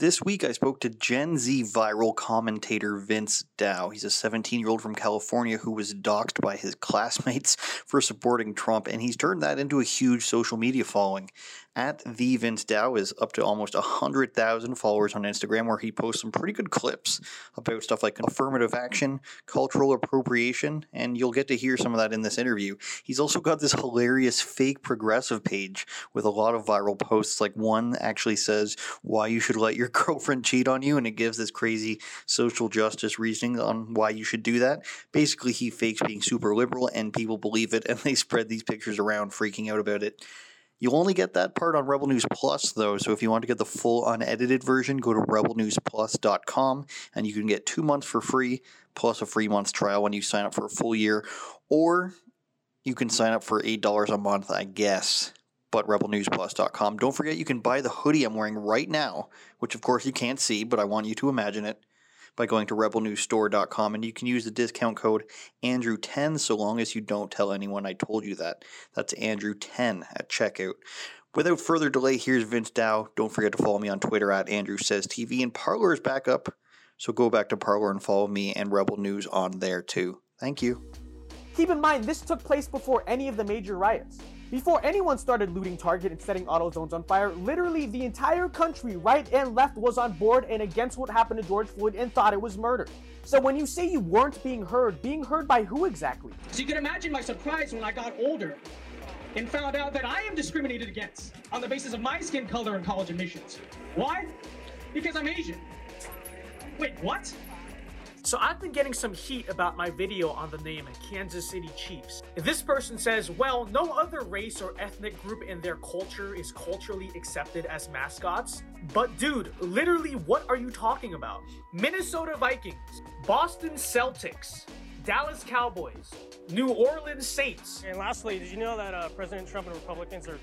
this week I spoke to Gen Z viral commentator Vince Dao. He's a 17 year old from California who was doxxed by his classmates for supporting Trump, and he's turned that into a huge social media following at the Vince Dao is up to almost 100,000 followers on Instagram, where he posts some pretty good clips about stuff like affirmative action, cultural appropriation, and you'll get to hear some of that in this interview. He's also got this hilarious fake progressive page with a lot of viral posts. Like one actually says why you should let your girlfriend cheat on you, and it gives this crazy social justice reasoning on why you should do that. Basically, he fakes being super liberal, and people believe it, and they spread these pictures around, freaking out about it. You'll only get that part on Rebel News Plus, though. So if you want to get the full unedited version, go to rebelnewsplus.com and you can get two months for free, plus a free month's trial when you sign up for a full year. Or you can sign up for $8 a month, I guess. But rebelnewsplus.com. Don't forget you can buy the hoodie I'm wearing right now, which of course you can't see, but I want you to imagine it by going to rebelnewsstore.com and you can use the discount code Andrew10 so long as you don't tell anyone I told you that. That's Andrew10 at checkout. Without further delay, here's Vince Dao. Don't forget to follow me on Twitter at Andrew Says TV. And Parler is back up, so go back to Parler and follow me and Rebel News on there too. Thank you. Keep in mind, this took place before any of the major riots. Before anyone started looting Target and setting AutoZones on fire, literally the entire country, right and left, was on board and against what happened to George Floyd and thought it was murder. So when you say you weren't being heard, being heard by who exactly? So you can imagine my surprise when I got older and found out that I am discriminated against on the basis of my skin color and college admissions. Why? Because I'm Asian. Wait, what? So I've been getting some heat about my video on the name Kansas City Chiefs. This person says, well, no other race or ethnic group in their culture is culturally accepted as mascots. But dude, literally what are you talking about? Minnesota Vikings, Boston Celtics, Dallas Cowboys, New Orleans Saints. And lastly, did you know that uh, President Trump and Republicans are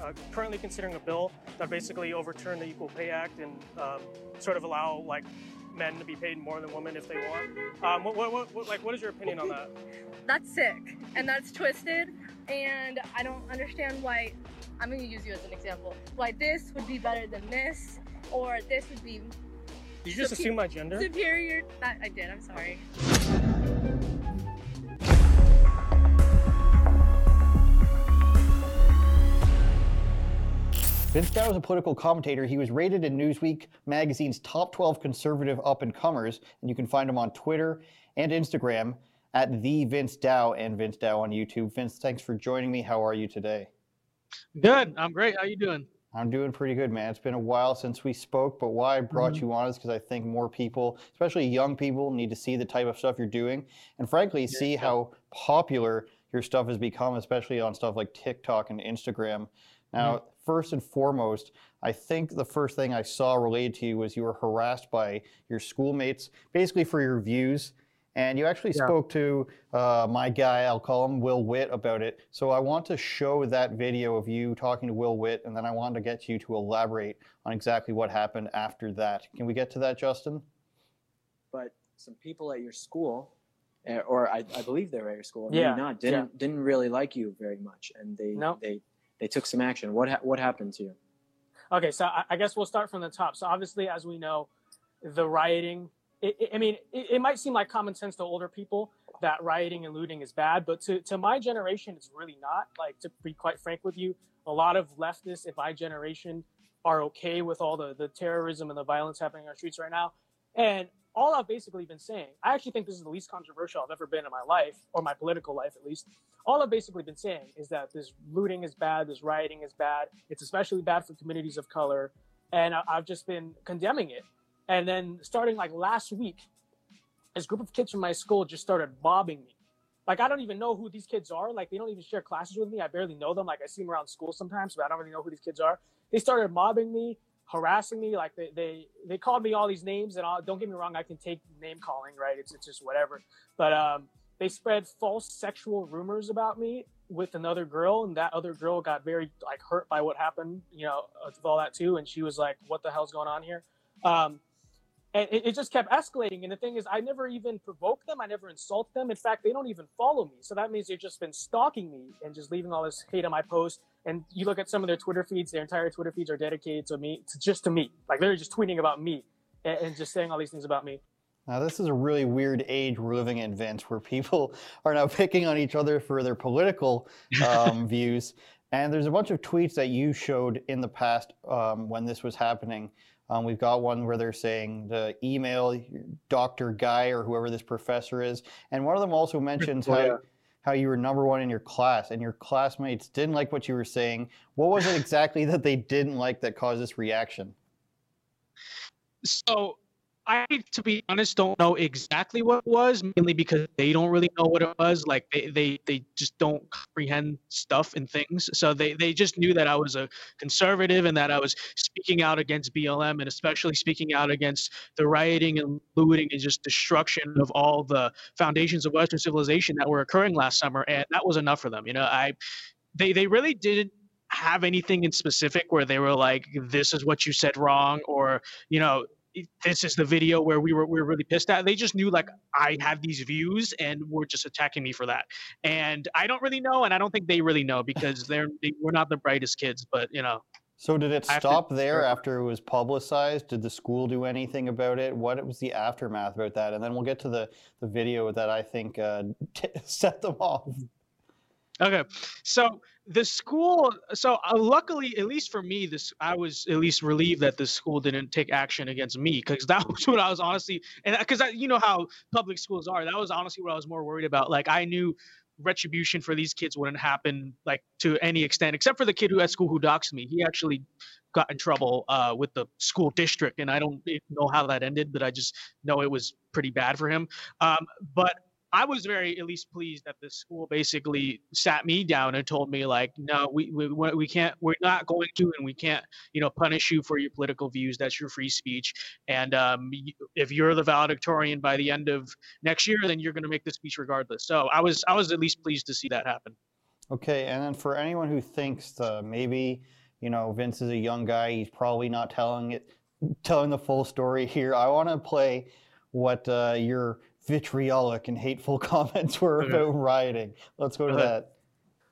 uh, currently considering a bill that basically overturn the Equal Pay Act and um, sort of allow like men to be paid more than women if they want. Um, what, what, what, like, what is your opinion on that? That's sick and that's twisted, and I don't understand why. I'm going to use you as an example. Why this would be better than this, or this would be. Did you just assume my gender? Superior. That I did. I'm sorry. Vince Dao is a political commentator. He was rated in Newsweek magazine's top 12 conservative up and comers, and you can find him on Twitter and Instagram at the Vince Dao and Vince Dao on YouTube. Vince, thanks for joining me. How are you today? Good. I'm great. How are you doing? I'm doing pretty good, man. It's been a while since we spoke, but why I brought mm-hmm. you on is because I think more people, especially young people, need to see the type of stuff you're doing, and frankly, yeah, see yeah. how popular your stuff has become, especially on stuff like TikTok and Instagram. Now, mm-hmm first and foremost, I think the first thing I saw related to you was you were harassed by your schoolmates, basically for your views. And you actually yeah. spoke to uh, my guy, I'll call him Will Witt, about it. So I want to show that video of you talking to Will Witt, and then I want to get you to elaborate on exactly what happened after that. Can we get to that, Justin? But some people at your school, eh, or I, I believe they were at your school, yeah. maybe not, didn't yeah. didn't really like you very much, and they nope. they they took some action. What ha- what happened to you? Okay, so I, I, guess we'll start from the top. So obviously, as we know, the rioting. It, it, I mean, it, it, might seem like common sense to older people that rioting and looting is bad, but to, to my generation, it's really not. Like to be quite frank with you, a lot of leftists in my generation are okay with all the the terrorism and the violence happening on our streets right now. And all I've basically been saying, I actually think this is the least controversial I've ever been in my life, or my political life at least. All I've basically been saying is that this looting is bad, this rioting is bad. It's especially bad for communities of color. And I've just been condemning it. And then starting like last week, this group of kids from my school just started mobbing me. Like I don't even know who these kids are. Like they don't even share classes with me. I barely know them. Like I see them around school sometimes, but I don't really know who these kids are. They started mobbing me harassing me. Like they they they called me all these names, and don't get me wrong, I can take name calling, right? It's it's just whatever. But um, they spread false sexual rumors about me with another girl, and that other girl got very like hurt by what happened, you know, with all that too. And she was like, "What the hell's going on here?" Um, and it, it, just kept escalating. And the thing is, I never even provoked them. I never insult them. In fact, they don't even follow me. So that means they've just been stalking me and just leaving all this hate on my post. And you look at some of their Twitter feeds; their entire Twitter feeds are dedicated to me, to just to me. Like they're just tweeting about me and, and just saying all these things about me. Now, this is a really weird age we're living in, Vince, where people are now picking on each other for their political um, views. And there's a bunch of tweets that you showed in the past um, when this was happening. Um, we've got one where they're saying the email Dr. Guy or whoever this professor is. And one of them also mentions how, how you were number one in your class and your classmates didn't like what you were saying. What was it exactly that they didn't like that caused this reaction? So I, to be honest, don't know exactly what it was, mainly because they don't really know what it was. Like they, they, they just don't comprehend stuff and things. So they, they just knew that I was a conservative and that I was speaking out against BLM and especially speaking out against the rioting and looting and just destruction of all the foundations of Western civilization that were occurring last summer. And that was enough for them. You know, I, they, they really didn't have anything in specific where they were like, this is what you said wrong, or, you know, this is the video where we were we were really pissed at. They just knew like I have these views and were just attacking me for that. And I don't really know, and I don't think they really know because they're they, we're not the brightest kids, but you know. So did it stop there after it was publicized? Did the school do anything about it? What was the aftermath about that? And then we'll get to the the video that I think uh, t- set them off. Okay, so the school so uh, luckily at least for me this i was at least relieved that the school didn't take action against me because that was what i was honestly and because you know how public schools are that was honestly what i was more worried about like i knew retribution for these kids wouldn't happen like to any extent except for the kid who at school who doxed me he actually got in trouble uh, with the school district and i don't know how that ended but i just know it was pretty bad for him um, but I was very at least pleased that the school basically sat me down and told me like, no, we, we we can't, we're not going to, and we can't, you know, punish you for your political views. That's your free speech. And um, if you're the valedictorian by the end of next year, then you're going to make the speech regardless. So I was I was at least pleased to see that happen. Okay, and then for anyone who thinks uh, maybe you know Vince is a young guy, he's probably not telling it, telling the full story here. I want to play what uh, your vitriolic and hateful comments were about rioting. Let's go to that.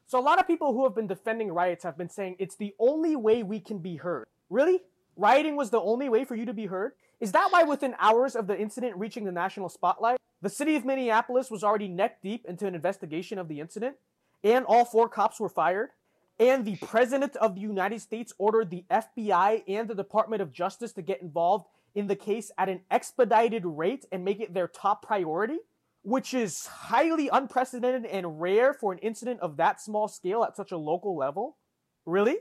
So a lot of people who have been defending riots have been saying it's the only way we can be heard. Really? Rioting was the only way for you to be heard? Is that why within hours of the incident reaching the national spotlight, the city of Minneapolis was already neck deep into an investigation of the incident and all four cops were fired? And the President of the United States ordered the FBI and the Department of Justice to get involved in the case at an expedited rate and make it their top priority, which is highly unprecedented and rare for an incident of that small scale at such a local level? Really?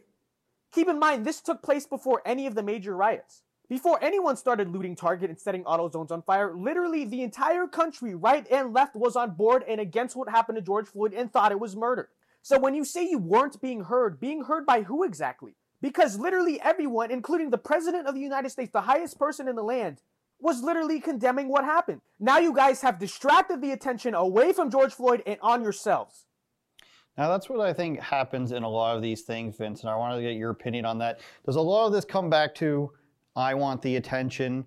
Keep in mind, this took place before any of the major riots. Before anyone started looting Target and setting AutoZones on fire, literally the entire country, right and left, was on board and against what happened to George Floyd and thought it was murder. So when you say you weren't being heard, being heard by who exactly? Because literally everyone, including the President of the United States, the highest person in the land, was literally condemning what happened. Now you guys have distracted the attention away from George Floyd and on yourselves. Now that's what I think happens in a lot of these things, Vince, and I wanted to get your opinion on that. Does a lot of this come back to I want the attention?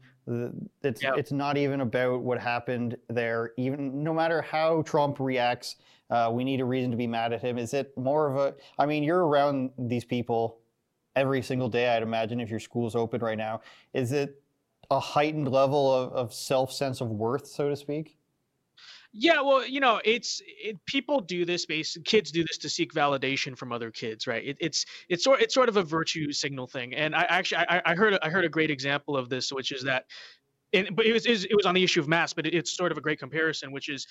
It's yep. it's not even about what happened there. Even no matter how Trump reacts, uh, we need a reason to be mad at him. Is it more of a? I mean, you're around these people every single day, I'd imagine, if your school's open right now. Is it a heightened level of, of self sense of worth, so to speak? Yeah, well, you know, it's it, people do this base kids do this to seek validation from other kids, right? It, it's it's sort it's sort of a virtue signal thing. And I actually I, I heard I heard a great example of this, which is that, and, but it was it was on the issue of mass, but it, it's sort of a great comparison, which is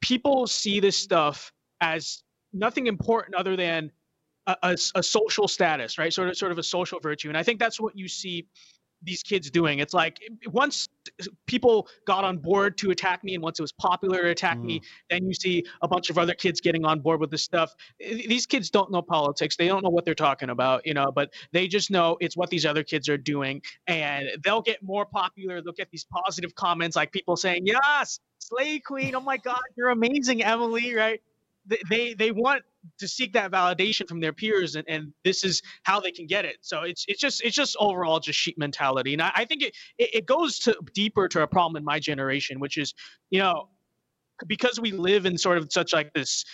people see this stuff as nothing important other than a, a, social status, right? Sort of, sort of a social virtue, and I think that's what you see these kids doing. It's like once people got on board to attack me, and once it was popular to attack mm. me, then you see a bunch of other kids getting on board with this stuff. These kids don't know politics; they don't know what they're talking about, you know. But they just know it's what these other kids are doing, and they'll get more popular. They'll get these positive comments, like people saying, "Yes, Slay Queen! Oh my God, you're amazing, Emily!" Right? They they want to seek that validation from their peers and, and this is how they can get it. So it's it's just it's just overall just sheep mentality. And i, I think it, it, it goes to deeper to a problem in my generation which is you know because we live in sort of such like this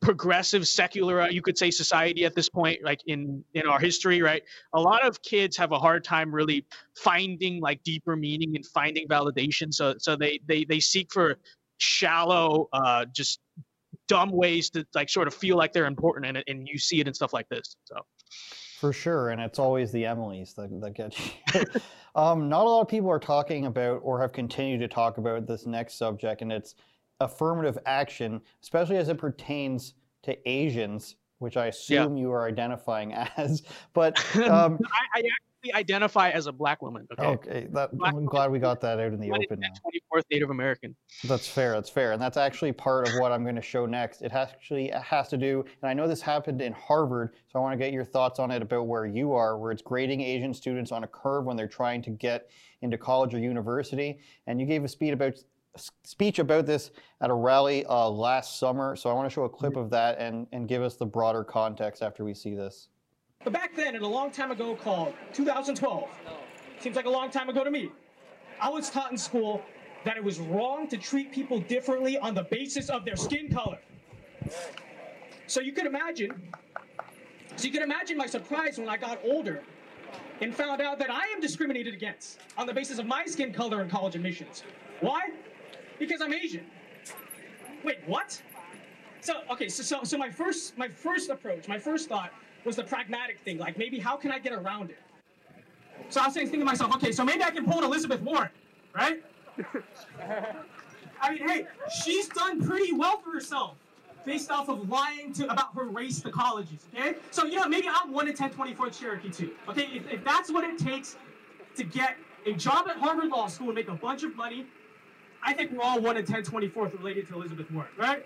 progressive secular you could say society at this point like in in our history right? A lot of kids have a hard time really finding like deeper meaning and finding validation. So so they they they seek for shallow uh just dumb ways to like sort of feel like they're important and, and you see it in stuff like this so for sure and it's always the emily's that, that get you um, not a lot of people are talking about or have continued to talk about this next subject and it's affirmative action especially as it pertains to asians which i assume yeah. you are identifying as but um, I, I identify as a black woman. Okay. Okay. That, black I'm glad we got that out in the open now. 24th Native American. That's fair. That's fair. And that's actually part of what I'm going to show next. It actually has to do, and I know this happened in Harvard, so I want to get your thoughts on it about where you are, where it's grading Asian students on a curve when they're trying to get into college or university. And you gave a speech about speech about this at a rally uh, last summer. So I want to show a clip of that and, and give us the broader context after we see this. But back then, in a long time ago called 2012, seems like a long time ago to me, I was taught in school that it was wrong to treat people differently on the basis of their skin color. So you could imagine, so you could imagine my surprise when I got older and found out that I am discriminated against on the basis of my skin color in college admissions. Why? Because I'm Asian. Wait, what? So okay, so so, so my first my first approach, my first thought was the pragmatic thing. Like maybe how can I get around it? So I was thinking to myself, okay, so maybe I can pull an Elizabeth Warren, right? I mean, hey, she's done pretty well for herself based off of lying to about her race to colleges, okay? So, you know, maybe I'm 1 in 10 24th Cherokee too, okay? If, if that's what it takes to get a job at Harvard Law School and make a bunch of money, I think we're all 1 in 10 24th related to Elizabeth Warren, right?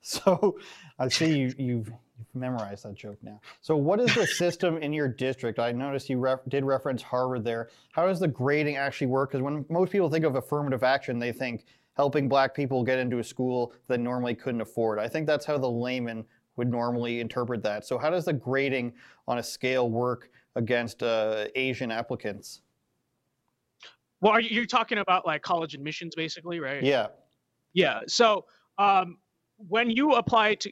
So I see you, you've You've memorized that joke now. So, what is the system in your district? I noticed you ref- did reference Harvard there. How does the grading actually work? Because when most people think of affirmative action, they think helping black people get into a school that normally couldn't afford. I think that's how the layman would normally interpret that. So, how does the grading on a scale work against uh, Asian applicants? Well, are you you're talking about like college admissions, basically, right? Yeah. Yeah. So, um, when you apply to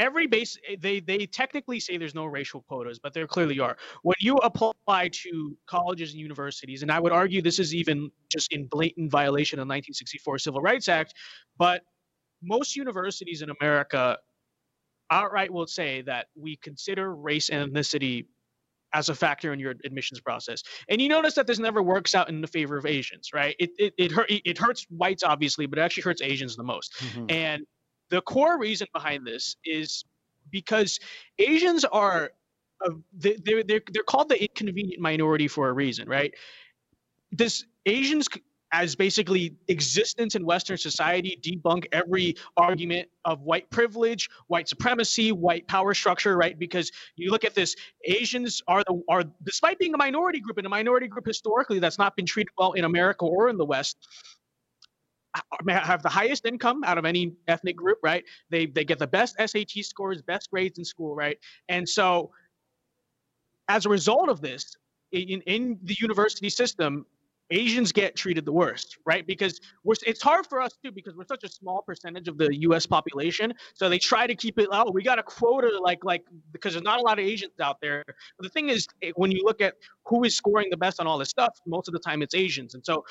every base eh, they they technically say there's no racial quotas but there clearly are when you apply to colleges and universities and i would argue this is even just in blatant violation of the 1964 civil rights act but most universities in america outright will say that we consider race and ethnicity as a factor in your admissions process. And you notice that this never works out in the favor of Asians, right? It it it, hurt, it hurts whites obviously, but it actually hurts Asians the most. Mm-hmm. And the core reason behind this is because Asians are uh, they're, they're, they're called the inconvenient minority for a reason, right? This Asians as basically existence in Western society debunk every argument of white privilege, white supremacy, white power structure, right? Because you look at this, Asians are the are despite being a minority group and a minority group historically that's not been treated well in America or in the West, have the highest income out of any ethnic group, right? They they get the best SAT scores, best grades in school, right? And so, as a result of this, in in the university system, Asians get treated the worst, right? Because we're, it's hard for us too because we're such a small percentage of the U.S. population. So they try to keep it. Oh, we got a quota, like like because there's not a lot of Asians out there. But the thing is, when you look at who is scoring the best on all this stuff, most of the time it's Asians. And so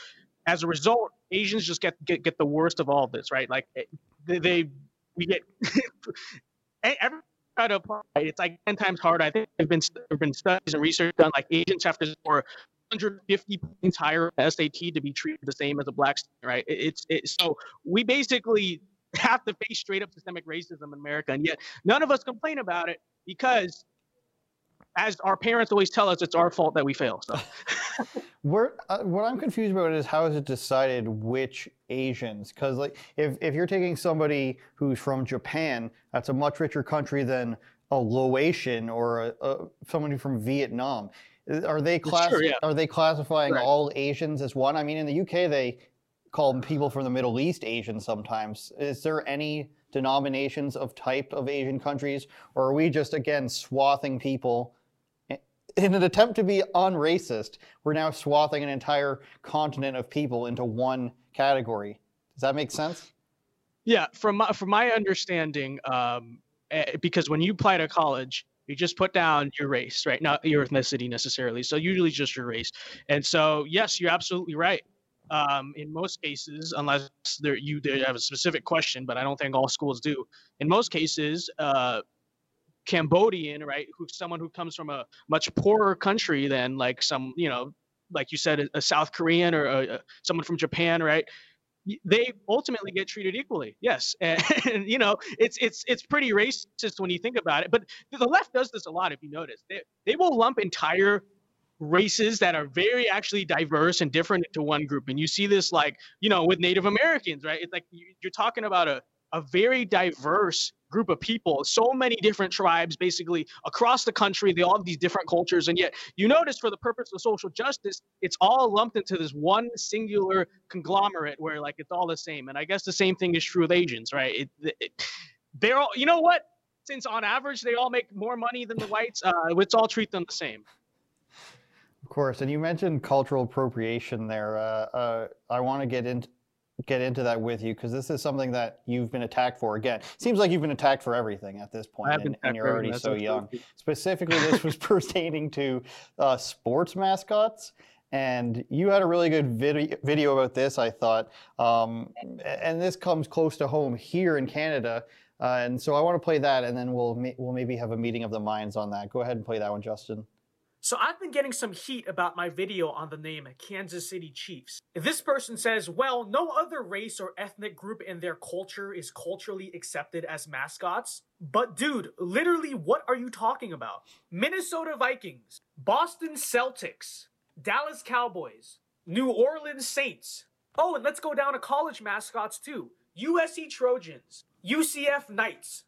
as a result, Asians just get get, get the worst of all of this, right? Like eh, they, they we get every apply. It's like ten times harder. I think there've been there have been studies and research done. Like Asians have to score 150 points higher SAT to be treated the same as a black student, right? It's it, so we basically have to face straight up systemic racism in America, and yet none of us complain about it because as our parents always tell us, it's our fault that we fail. So, uh, what I'm confused about is how is it decided which Asians? Because like, if if you're taking somebody who's from Japan, that's a much richer country than a Laotian or a, a, someone from Vietnam. Are they class? Sure, yeah. Are they classifying right. all Asians as one? I mean, in the UK, they call people from the Middle East Asian sometimes. Is there any denominations of type of Asian countries, or are we just again swathing people in an attempt to be unracist? We're now swathing an entire continent of people into one category. Does that make sense? Yeah, from my, from my understanding, um, eh, because when you apply to college, you just put down your race, right? Not your ethnicity necessarily. So usually just your race. And so, yes, you're absolutely right. Um, in most cases, unless there you they have a specific question, but I don't think all schools do. In most cases, uh, Cambodian, right, who's someone who comes from a much poorer country than like some, you know, like you said, a, a South Korean or a, a, someone from Japan, right? They ultimately get treated equally. Yes, and, and, you know it's it's it's pretty racist when you think about it. But the left does this a lot. If you notice, they they will lump entire races that are very actually diverse and different into one group. And you see this like, you know, with Native Americans, right? It's like you're talking about a, a very diverse group of people, so many different tribes basically across the country. They all have these different cultures. And yet you notice for the purpose of social justice, it's all lumped into this one singular conglomerate where like it's all the same. And I guess the same thing is true with Asians, right? It, it, they're all, you know what? Since on average they all make more money than the whites, uh, let's all treat them the same. Of course, and you mentioned cultural appropriation there. Uh, uh, I want to get into get into that with you because this is something that you've been attacked for. Again, seems like you've been attacked for everything at this point, and, and, you're already so young. Specifically, this was pertaining to uh, sports mascots. And you had a really good video, video about this, I thought. Um, and this comes close to home here in Canada. Uh, and so I want to play that, and then we'll we'll maybe have a meeting of the minds on that. Go ahead and play that one, Justin. So I've been getting some heat about my video on the name Kansas City Chiefs. This person says, well, no other race or ethnic group in their culture is culturally accepted as mascots. But dude, literally what are you talking about? Minnesota Vikings, Boston Celtics, Dallas Cowboys, New Orleans Saints. Oh, and let's go down to college mascots too. USC Trojans, UCF Knights,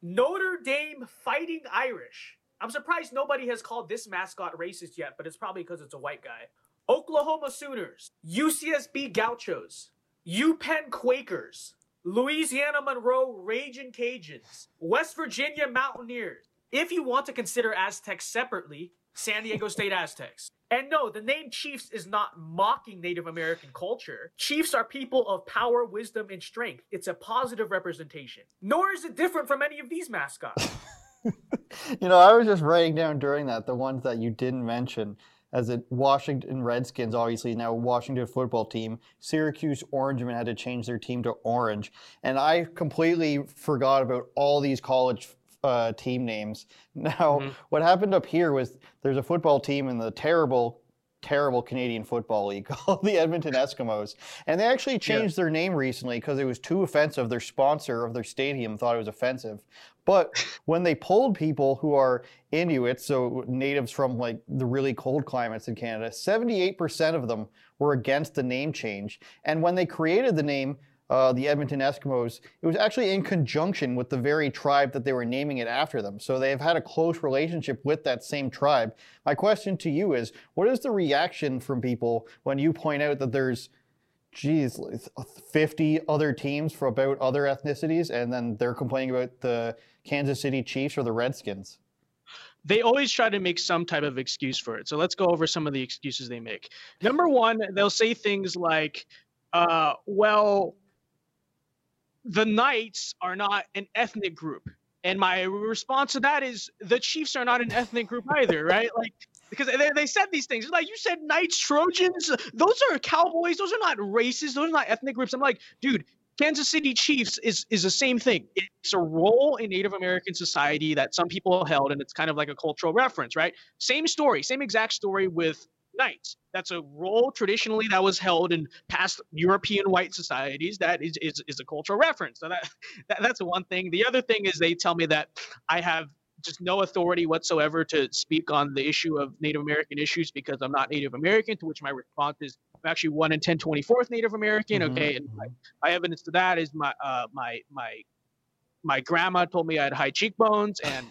Notre Dame Fighting Irish, I'm surprised nobody has called this mascot racist yet, but it's probably because it's a white guy. Oklahoma Sooners, UCSB Gauchos, UPenn Quakers, Louisiana Monroe Raging Cajuns, West Virginia Mountaineers. If you want to consider Aztecs separately, San Diego State Aztecs. And no, the name Chiefs is not mocking Native American culture. Chiefs are people of power, wisdom, and strength. It's a positive representation. Nor is it different from any of these mascots. you know, I was just writing down during that the ones that you didn't mention. As a Washington Redskins, obviously now Washington football team, Syracuse Orangemen had to change their team to orange, and I completely forgot about all these college uh, team names. Now, mm-hmm. what happened up here was there's a football team in the terrible terrible Canadian Football League called the Edmonton Eskimos. And they actually changed yeah. their name recently because it was too offensive. Their sponsor of their stadium thought it was offensive. But when they polled people who are Inuits, so natives from like the really cold climates in Canada, 78% of them were against the name change. And when they created the name, uh, the Edmonton Eskimos, it was actually in conjunction with the very tribe that they were naming it after them. So they have had a close relationship with that same tribe. My question to you is what is the reaction from people when you point out that there's, geez, 50 other teams for about other ethnicities, and then they're complaining about the Kansas City Chiefs or the Redskins? they always try to make some type of excuse for it. So let's go over some of the excuses they make. Number one, they'll say things like, uh, well, the Knights are not an ethnic group. And my response to that is the Chiefs are not an ethnic group either, right? Like, because they, they said these things. Like, you said Knights, Trojans, those are Cowboys, those are not races, those are not ethnic groups. I'm like, dude, Kansas City Chiefs is is the same thing. It's a role in Native American society that some people held, and it's kind of like a cultural reference, right? Same story, same exact story with knights. That's a role traditionally that was held in past European white societies. That is is, is a cultural reference. So that, that that's one thing. The other thing is they tell me that I have just no authority whatsoever to speak on the issue of Native American issues because I'm not Native American. To which my response is, I'm actually one in 10 24th Native American. Mm-hmm. Okay, and my, my, evidence to that is my uh, my my my grandma told me I had high cheekbones and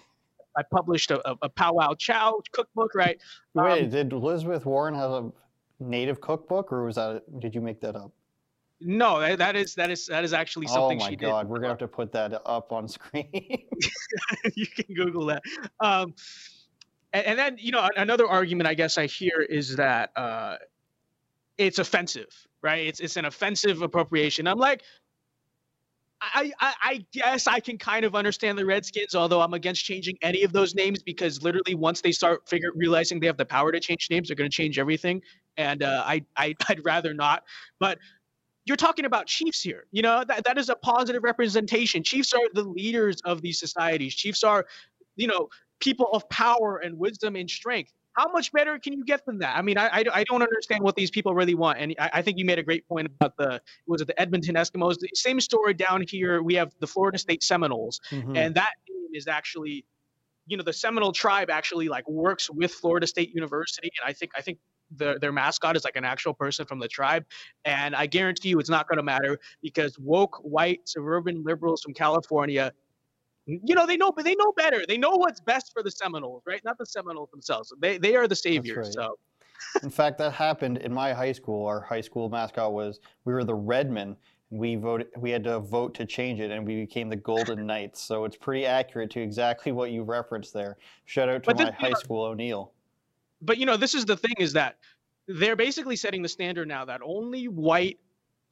I published a, a, powwow chow cookbook, right? Wait, um, did Elizabeth Warren have a native cookbook, or was that did you make that up? No, that, is that is that is actually oh something. Oh my god, did. we're gonna have to put that up on screen. you can Google that. Um, and, and, then you know another argument I guess I hear is that uh, it's offensive, right? It's it's an offensive appropriation. I'm like, I, I, I guess I can kind of understand the Redskins, although I'm against changing any of those names because literally once they start figure realizing they have the power to change names, they're going to change everything, and uh, I, I I'd rather not. But you're talking about chiefs here. You know that that is a positive representation. Chiefs are the leaders of these societies. Chiefs are, you know, people of power and wisdom and strength how much better can you get than that? I mean, I, I, I don't understand what these people really want. And I, I, think you made a great point about the was it the Edmonton Eskimos? The same story down here. We have the Florida State Seminoles, mm-hmm. and that is actually, you know, the Seminole tribe actually like works with Florida State University, and I think I think the, their mascot is like an actual person from the tribe. And I guarantee you, it's not going to matter because woke white suburban liberals from California you know they know but they know better. They know what's best for the seminoles right? Not the seminoles themselves. They, they are the saviors right. so. In fact that happened in my high school. Our high school mascot was we were the redmen and we voted we had to vote to change it and we became the golden knights. So it's pretty accurate to exactly what you referenced there. Shout out to my high school o'neill. But you know this is the thing is that they're basically setting the standard now that only white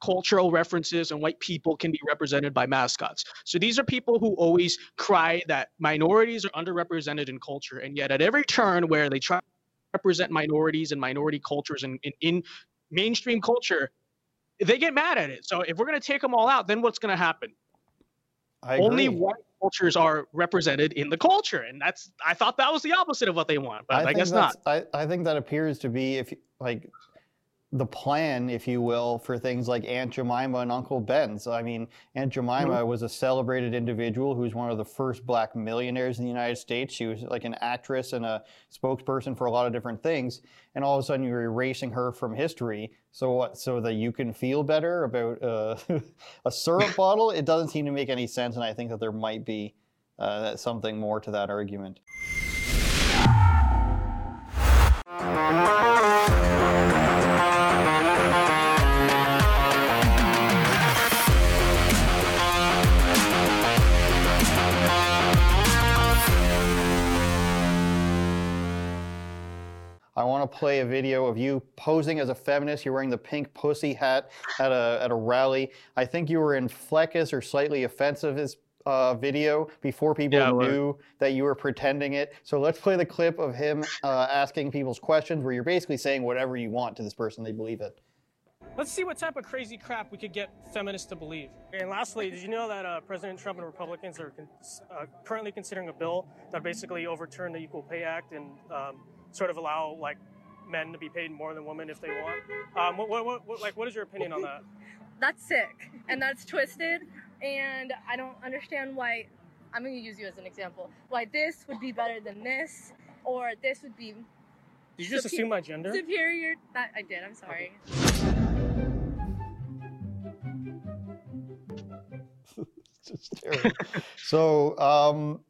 cultural references and white people can be represented by mascots. So these are people who always cry that minorities are underrepresented in culture, and yet at every turn where they try to represent minorities and minority cultures in, in, in mainstream culture, they get mad at it. So if we're going to take them all out, then what's going to happen? Only white cultures are represented in the culture, and that's I thought that was the opposite of what they want, but I, I guess not. I, I think that appears to be if like the plan, if you will, for things like Aunt Jemima and Uncle Ben. So, I mean, Aunt Jemima mm-hmm. was a celebrated individual who was one of the first black millionaires in the United States. She was like an actress and a spokesperson for a lot of different things. And all of a sudden, you're erasing her from history. So, what? So that you can feel better about uh, a syrup bottle? It doesn't seem to make any sense. And I think that there might be uh, something more to that argument. Want to play a video of you posing as a feminist. You're wearing the pink pussy hat at a, at a rally. I think you were in Fleckus or slightly offensive uh, video before people yeah, knew that you were pretending it. So let's play the clip of him uh, asking people's questions where you're basically saying whatever you want to this person, they believe it. Let's see what type of crazy crap we could get feminists to believe. And lastly, did you know that uh, President Trump and Republicans are con- uh, currently considering a bill that basically overturned the Equal Pay Act and um, sort of allow like men to be paid more than women if they want. Um, what, what, what, like, what is your opinion on that? That's sick and that's twisted, and I don't understand why. I'm going to use you as an example. Why this would be better than this, or this would be. Did you just super- assume my gender? Superior. That I did. I'm sorry. it's terrible. so, um,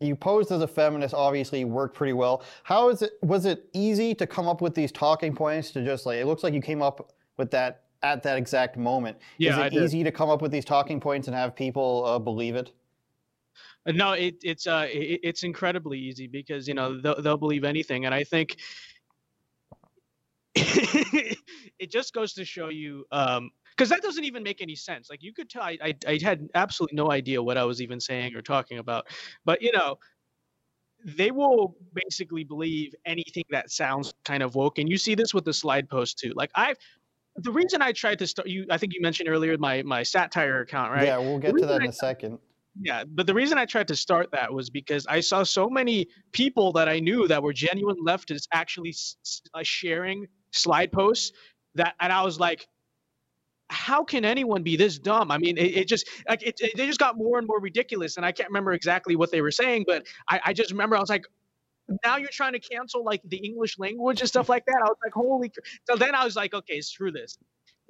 you posed as a feminist obviously worked pretty well. How is it was it easy to come up with these talking points to just like it looks like you came up with that at that exact moment. Yeah, is it easy to come up with these talking points and have people uh, believe it? Uh, no it, it's uh it, it's incredibly easy because you know they'll, they'll believe anything and i think it just goes to show you um because that doesn't even make any sense. Like you could tell, I, I, I had absolutely no idea what I was even saying or talking about. But you know, they will basically believe anything that sounds kind of woke, and you see this with the slide post too. Like I've the reason I tried to start you, I think you mentioned earlier my my satire account, right? Yeah, we'll get to that in I, a second. Yeah, but the reason I tried to start that was because I saw so many people that I knew that were genuine leftists actually uh, sharing slide posts that, and I was like, how can anyone be this dumb? I mean, it, it just like it, it, they just got more and more ridiculous, and I can't remember exactly what they were saying, but I, I just remember I was like, now you're trying to cancel like the English language and stuff like that. I was like, holy! So then I was like, okay, it's screw this.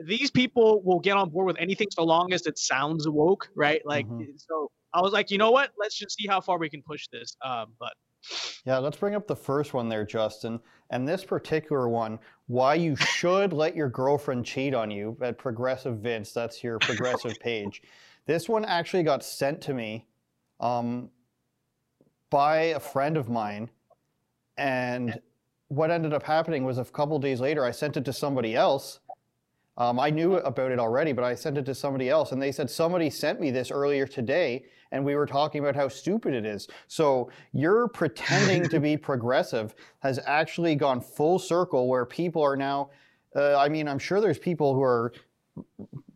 These people will get on board with anything so long as it sounds woke, right? Like, mm-hmm. so I was like, you know what? Let's just see how far we can push this. Um, but Yeah, let's bring up the first one there, Justin. And this particular one, why you should let your girlfriend cheat on you at Progressive Vince. That's your progressive page. This one actually got sent to me um, by a friend of mine. And what ended up happening was a couple days later, I sent it to somebody else. Um, I knew about it already, but I sent it to somebody else, and they said somebody sent me this earlier today, and we were talking about how stupid it is. So your pretending to be progressive has actually gone full circle, where people are now. Uh, I mean, I'm sure there's people who are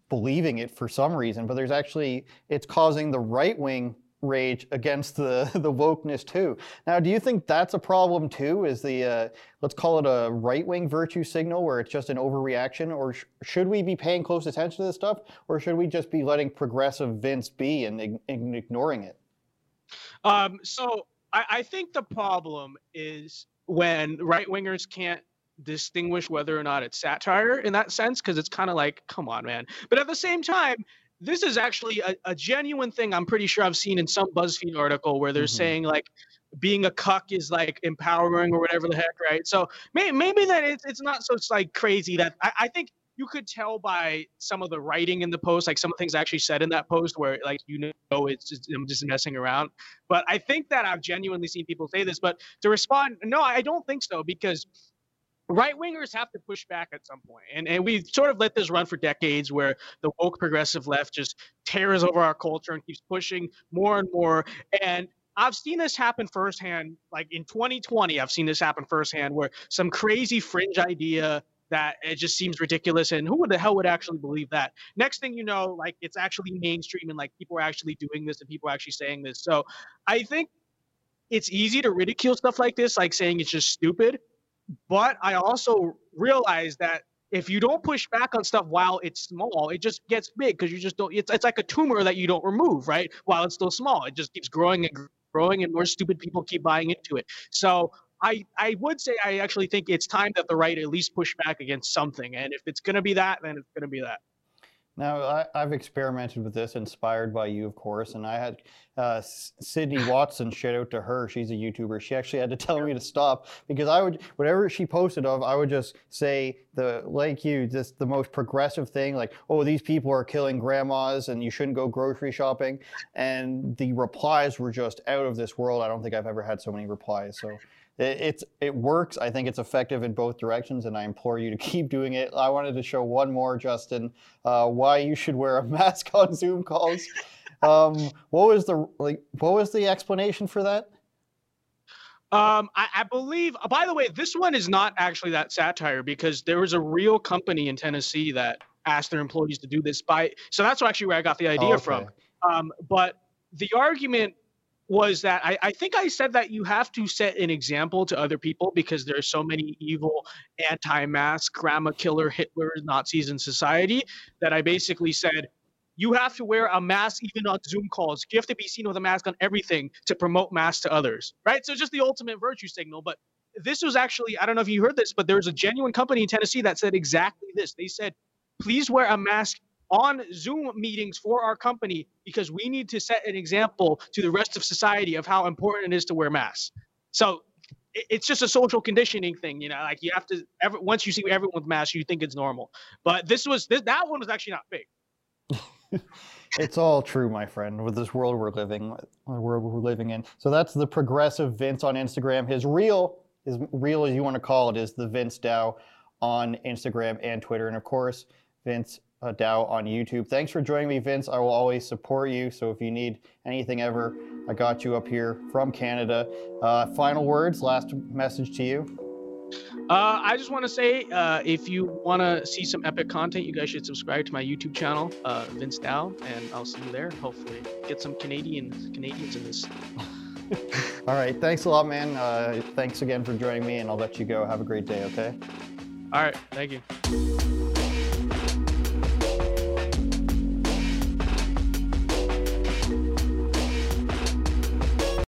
believing it for some reason, but there's actually it's causing the right wing rage against the the wokeness too. Now, do you think that's a problem too? Is the uh, let's call it a right wing virtue signal where it's just an overreaction, or sh- should we be paying close attention to this stuff, or should we just be letting progressive Vince be and, and ignoring it? Um, so I, I think the problem is when right wingers can't distinguish whether or not it's satire in that sense because it's kind of like come on man but at the same time this is actually a, a, genuine thing I'm pretty sure I've seen in some BuzzFeed article where they're mm-hmm. saying like being a cuck is like empowering or whatever the heck, right? So may, maybe that it's, it's not so it's like crazy that I, I think you could tell by some of the writing in the post, like some of the things actually said in that post, where like you know it's just I'm just messing around. But I think that I've genuinely seen people say this. But to respond, no, I don't think so because right wingers have to push back at some point. And and we sort of let this run for decades where the woke progressive left just tears over our culture and keeps pushing more and more. And I've seen this happen firsthand. Like in 2020, I've seen this happen firsthand where some crazy fringe idea that it just seems ridiculous and who the hell would actually believe that next thing you know like it's actually mainstream and like people are actually doing this and people are actually saying this so i think it's easy to ridicule stuff like this like saying it's just stupid but I also realize that if you don't push back on stuff while it's small, it just gets big because you just don't. It's it's like a tumor that you don't remove, right? While it's still small, it just keeps growing and growing, and more stupid people keep buying into it. So I I would say I actually think it's time that the right at least push back against something, and if it's going to be that, then it's going to be that. Now, I, have experimented with this, inspired by you, of course, and I had uh, Sydney Watson shout out to her. She's a YouTuber. She actually had to tell me to stop because I would, whatever she posted of, I would just say the like you, just the most progressive thing, like, oh, these people are killing grandmas and you shouldn't go grocery shopping. And the replies were just out of this world. I don't think I've ever had so many replies. So it, it's it works. I think it's effective in both directions, and I implore you to keep doing it. I wanted to show one more, Justin, uh, why you should wear a mask on Zoom calls. um, what was the like? What was the explanation for that? Um, I, I, believe. Uh, by the way, this one is not actually that satire because there was a real company in Tennessee that asked their employees to do this. By so that's actually where I got the idea oh, okay. from. Um, but the argument was that I, I, think I said that you have to set an example to other people because there's so many evil anti-mask, grandma killer, Hitler, Nazis in society that I basically said you have to wear a mask even on Zoom calls. You have to be seen with a mask on everything to promote mask to others, right? So just the ultimate virtue signal. But this was actually I don't know if you heard this, but there was a genuine company in Tennessee that said exactly this. They said, please wear a mask on Zoom meetings for our company because we need to set an example to the rest of society of how important it is to wear masks. So it's just a social conditioning thing, you know. Like you have to. Every, once you see everyone with masks, you think it's normal. But this was this, that one was actually not fake. it's all true, my friend, with this world we're living, the world we're living in. So that's the progressive Vince on Instagram. His real, his real as you want to call it, is the Vince Dao on Instagram and Twitter, and of course, Vince uh, Dao on YouTube. Thanks for joining me, Vince. I will always support you. So if you need anything ever, I got you up here from Canada. Uh, final words, last message to you. Uh, I just want to say, uh, if you want to see some epic content, you guys should subscribe to my YouTube channel, uh, Vince Dao, and I'll see you there. Hopefully, get some Canadian Canadians in this. All right, thanks a lot, man. Uh, thanks again for joining me, and I'll let you go. Have a great day. Okay. All right, thank you.